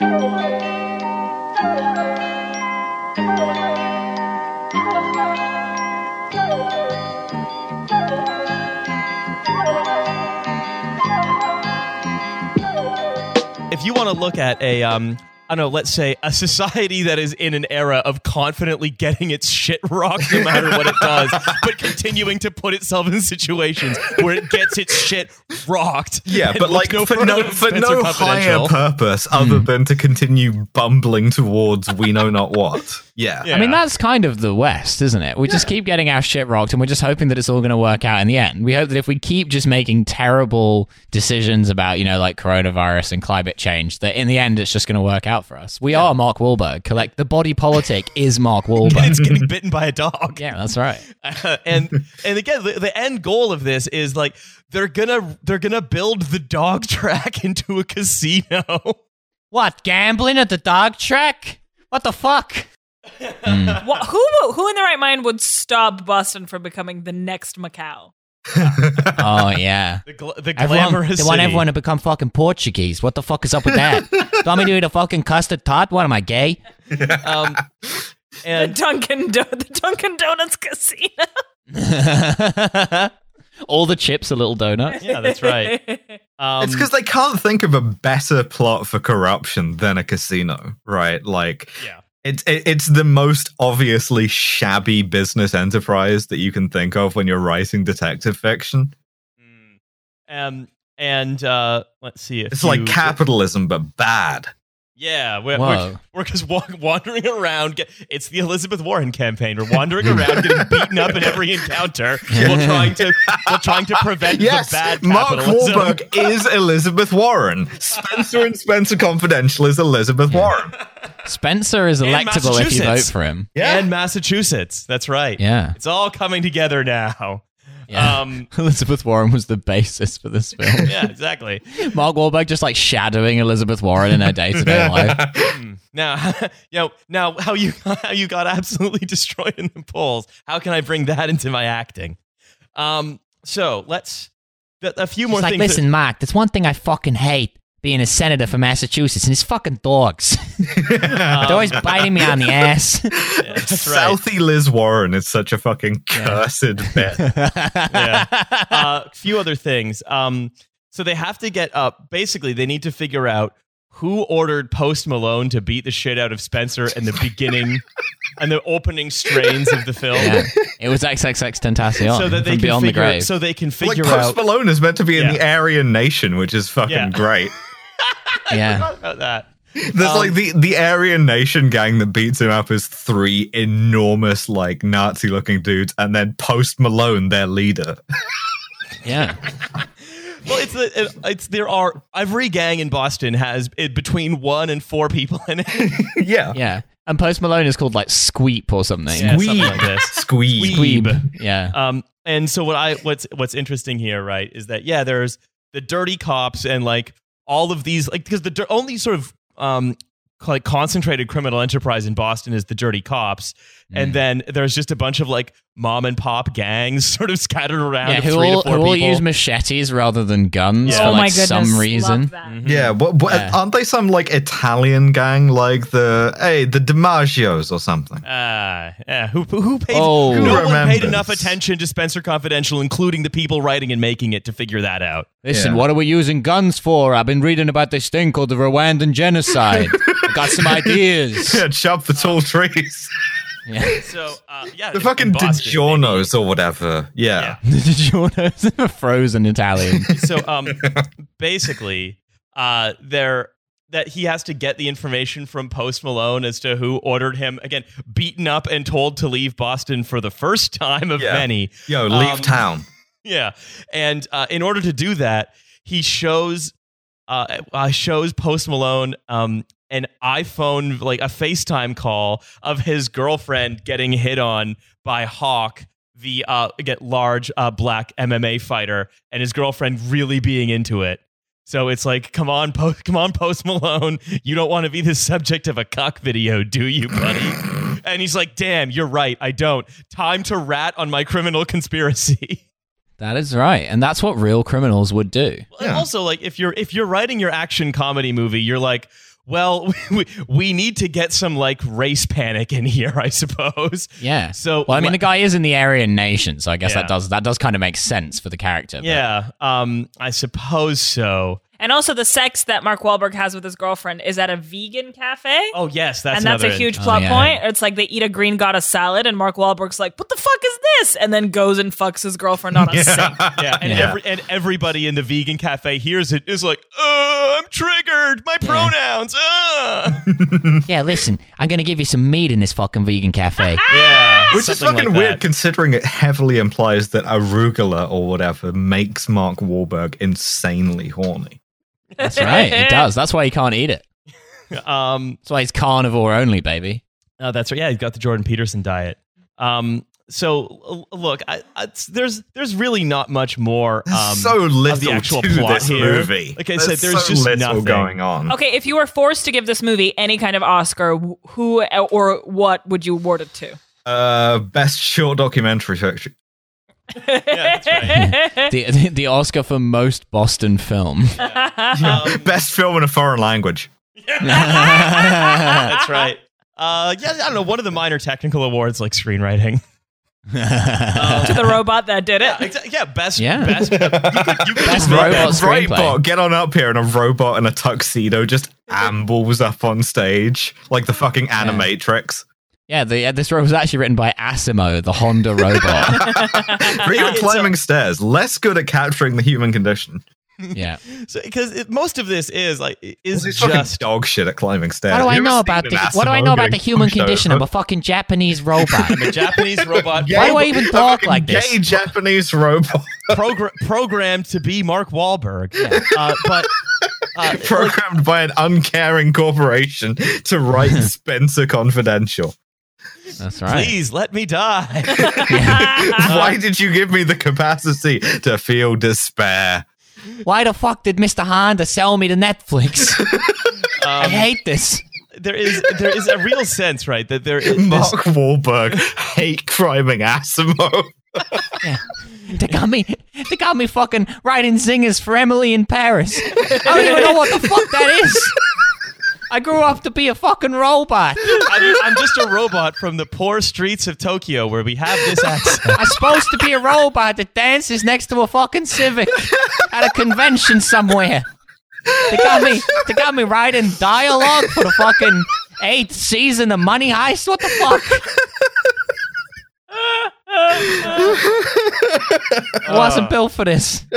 if you want to look at a um I don't know, let's say a society that is in an era of confidently getting its shit rocked no matter what it does, but continuing to put itself in situations where it gets its shit rocked. Yeah, but looks like for no for no Spencer higher purpose other hmm. than to continue bumbling towards we know not what. Yeah. Yeah. I mean, that's kind of the West, isn't it? We just keep getting our shit rocked and we're just hoping that it's all going to work out in the end. We hope that if we keep just making terrible decisions about, you know, like coronavirus and climate change, that in the end it's just going to work out for us. We are Mark Wahlberg. Collect the body politic is Mark and Wahlberg. it's getting bitten by a dog. yeah, that's right. Uh, and and again, the, the end goal of this is like they're gonna they're gonna build the dog track into a casino. What, gambling at the dog track? What the fuck? What, who who in their right mind would stop Boston from becoming the next Macau? Oh, yeah. The, gl- the Everyone, glamorous they want everyone to become fucking Portuguese. What the fuck is up with that? Do you want me to eat a fucking custard tart? What am I, gay? Um, The Dunkin' Do- the Dunkin' Donuts casino. All the chips, are little donuts. yeah, that's right. Um, It's because they can't think of a better plot for corruption than a casino, right? Like, yeah. It's it's the most obviously shabby business enterprise that you can think of when you're writing detective fiction. Mm. Um, and uh, let's see. If It's like capitalism, but bad. Yeah, we're, we're, we're just wa- wandering around. It's the Elizabeth Warren campaign. We're wandering around, getting beaten up in every encounter, while trying to while trying to prevent Yes, the bad Mark capitalism. Wahlberg is Elizabeth Warren. Spencer and Spencer Confidential is Elizabeth Warren. Spencer is electable if you vote for him. Yeah. and Massachusetts. That's right. Yeah. it's all coming together now. Yeah. Um, Elizabeth Warren was the basis for this film. yeah, exactly. Mark Wahlberg just like shadowing Elizabeth Warren in her day to day life. Now, you know, now how you how you got absolutely destroyed in the polls. How can I bring that into my acting? Um, so let's a a few more like, things. that- listen, Mark, there's one thing I fucking hate being a senator for Massachusetts, and his fucking dogs. They're always biting me on the ass. Yeah, right. Southie Liz Warren is such a fucking cursed bit. yeah. Uh, a few other things. Um, so they have to get up. Basically, they need to figure out who ordered Post Malone to beat the shit out of Spencer in the beginning and the opening strains of the film. Yeah. It was XXXTentacion So that they from can Beyond the figure, Grave. so they can like figure Post out. Post Malone is meant to be in Yeah. the Aryan Nation, which is fucking Yeah. great. yeah. Forgot about that. There's Um, like the the Aryan Nation gang that beats him up is three enormous like Nazi looking dudes, and then Post Malone, their leader. Yeah. Well, it's the it, it's there are every gang in Boston has it, between one and four people in it. yeah. Yeah. And Post Malone is called like Squeep or something. Yeah, something like this. Squeeze. Squeeb. Yeah. Um, and so what I what's what's interesting here, right, is that yeah, there's the dirty cops and like all of these like because the only sort of um like concentrated criminal enterprise in Boston is the dirty cops. And then there's just a bunch of like mom and pop gangs sort of scattered around. Yeah, who three all, to four who all people. use machetes rather than guns Yeah. for oh like my goodness, some reason. that. Mhm. Yeah, what, what, Yeah. aren't they some like Italian gang like the hey the DiMaggios or something? Ah, yeah. Who who who paid? Oh. no Who one paid remembers? enough attention to Spencer Confidential, including the people writing and making it, to figure that out. Listen, Yeah. what are we using guns for? I've been reading about this thing called the Rwandan genocide. Got some ideas. Yeah, chop the tall trees. Yeah. So uh, yeah, the fucking in Boston, DiGiornos or whatever. Yeah. Yeah. The DiGiorno's frozen Italian. so um basically uh there that he has to get the information from Post Malone as to who ordered him again beaten up and told to leave Boston for the first time of Yeah. many. Yo, leave Um, town. Yeah. And uh, in order to do that, he shows uh, uh shows Post Malone um an iPhone like a FaceTime call of his girlfriend getting hit on by Hawk the uh get large uh black MMA fighter and his girlfriend really being into it. So it's like, come on, post, come on, Post Malone. You don't want to be the subject of a cuck video, do you, buddy? and he's like, damn, you're right. I don't. Time to rat on my criminal conspiracy. that is right. And that's what real criminals would do. And Also, like if you're if you're writing your action comedy movie, you're like, well, we, we need to get some like race panic in here, I suppose. Yeah. So, Well, I mean, the guy is in the Aryan nation, so I guess Yeah. that does that does kind of make sense for the character. but- yeah, um, I suppose so. And also, the sex that Mark Wahlberg has with his girlfriend is at a vegan cafe. Oh yes, that's and that's a huge Oh, plot yeah. point. It's like they eat a green goddess salad, and Mark Wahlberg's like, "What the fuck is this?" And then goes and fucks his girlfriend on a sink. Yeah, and Yeah. every and everybody in the vegan cafe hears it is like, "Oh, I'm triggered. My pronouns." Uh. Yeah, listen, I'm gonna give you some meat in this fucking vegan cafe. yeah, Which is fucking like weird considering it heavily implies that arugula or whatever makes Mark Wahlberg insanely horny. That's right, it does. That's why you can't eat it. Um, That's why it's carnivore only, baby. oh, that's right. Yeah, he's got the Jordan Peterson diet. Um, so uh, look, I, I, there's there's really not much more. There's Um, so little of the actual to plot this here. movie. Like I said, there's so just little nothing. going on. Okay, if you were forced to give this movie any kind of Oscar, who or what would you award it to? Uh, best short documentary fiction. Yeah, that's right. The, the the Oscar for most Boston film. Um, Best film in a foreign language. that's right. Uh, yeah, I don't know. One of the minor technical awards, like screenwriting. to the robot that did it. Exa- yeah, best. Yeah. best. You could, you could Best just write robot screenplay. Robot, get on up here, and a robot in a tuxedo just ambles up on stage like the fucking Animatrix. Yeah, the, yeah, this was actually written by Asimo, the Honda robot. Pretty good a- climbing stairs. Less good at capturing the human condition. yeah. So, because most of this is like is He's fucking just dog shit at climbing stairs. What do I know about an the What do I know about the human condition? over? I'm a fucking Japanese robot. I'm a Japanese robot. Why do I even talk fucking like this? Gay Japanese robot progra- programmed to be Mark Wahlberg. Uh, but uh, programmed by an uncaring corporation to write Spencer Confidential. That's right. please let me die. Why did you give me the capacity to feel despair? Why the fuck did Mr. Honda sell me to Netflix? I Um, hate this. there is there is a real sense, right, that there is Mark this, Wahlberg hate criming Asimo. They got me. They got me fucking writing zingers for Emily in Paris. I don't even know what the fuck that is. I grew up to be a fucking robot. I'm, I'm just a robot from the poor streets of Tokyo where we have this accent. I'm supposed to be a robot that dances next to a fucking Civic at a convention somewhere. They got me. They got me writing dialogue for the fucking eighth season of Money Heist. What the fuck? I wasn't built for this.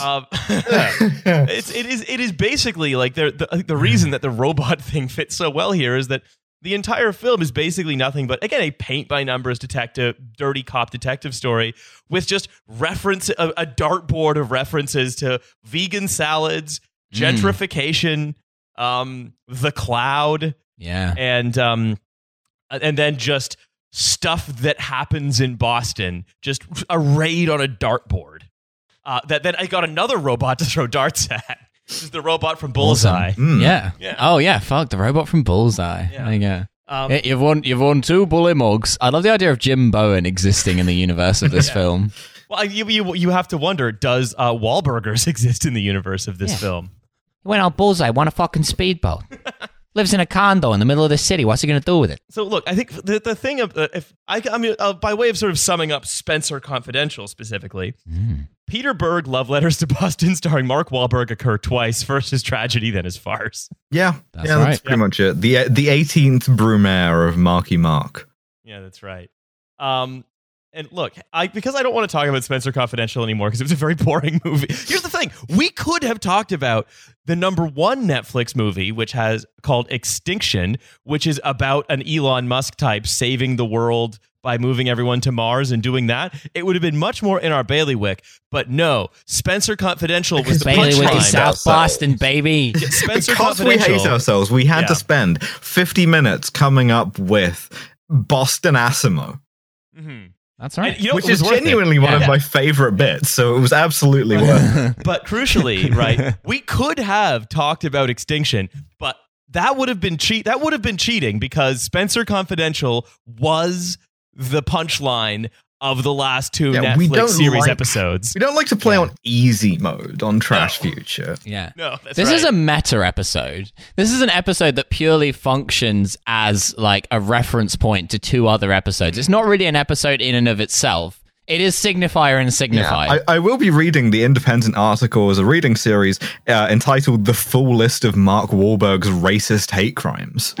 Um, it's it is it is basically like the the the reason that the robot thing fits so well here is that the entire film is basically nothing but again a paint by numbers detective dirty cop detective story with just reference a, a dartboard of references to vegan salads gentrification um the cloud Yeah. and um and then just stuff that happens in Boston, just a raid on a dartboard. Uh, that then I got another robot to throw darts at. This is the robot from Bullseye. Mm. Yeah. Yeah. Oh yeah. Fuck the robot from Bullseye. Yeah. There you go. Um, Yeah, you've won. You've won two bully mugs. I love the idea of Jim Bowen existing in the universe of this film. well, you, you you have to wonder: Does uh, Wahlburgers exist in the universe of this Yeah. film? He went on Bullseye, won a fucking speedboat. Lives in a condo in the middle of the city. What's he gonna do with it? So look, I think the the thing of uh, if I I mean uh, by way of sort of summing up Spencer Confidential specifically, Peter Berg love letters to Boston starring Mark Wahlberg occur twice. First as tragedy, then as farce. Yeah, That's yeah, that's right. pretty much it. The the 18th Brumaire of Marky Mark. Yeah, that's right. Um, and look, I because I don't want to talk about Spencer Confidential anymore because it was a very boring movie. Here's the thing: we could have talked about the number one Netflix movie, which has called Extinction, which is about an Elon Musk type saving the world by moving everyone to Mars and doing that. It would have been much more in our bailiwick. But no, Spencer Confidential was the Bailey with the punchline. South ourselves. Boston, baby. Spencer because we hate ourselves, we had Yeah. to spend 50 minutes coming up with Boston Asimo, Mhm. That's right. And you know, which is worth it. genuinely one Yeah. of my favorite bits. So it was absolutely worth. But crucially, right, we could have talked about extinction, but that would have been cheat. That would have been cheating because Spencer Confidential was the punchline of the last two Yeah, we Netflix don't series like- episodes. We don't like to play on easy mode on Trash Future. Yeah. No, that's this right. is a meta episode. This is an episode that purely functions as like a reference point to two other episodes. It's not really an episode in and of itself. It is signifier and signifier. I, I will be reading the independent article as a reading series uh, entitled "The Full List of Mark Wahlberg's Racist Hate Crimes."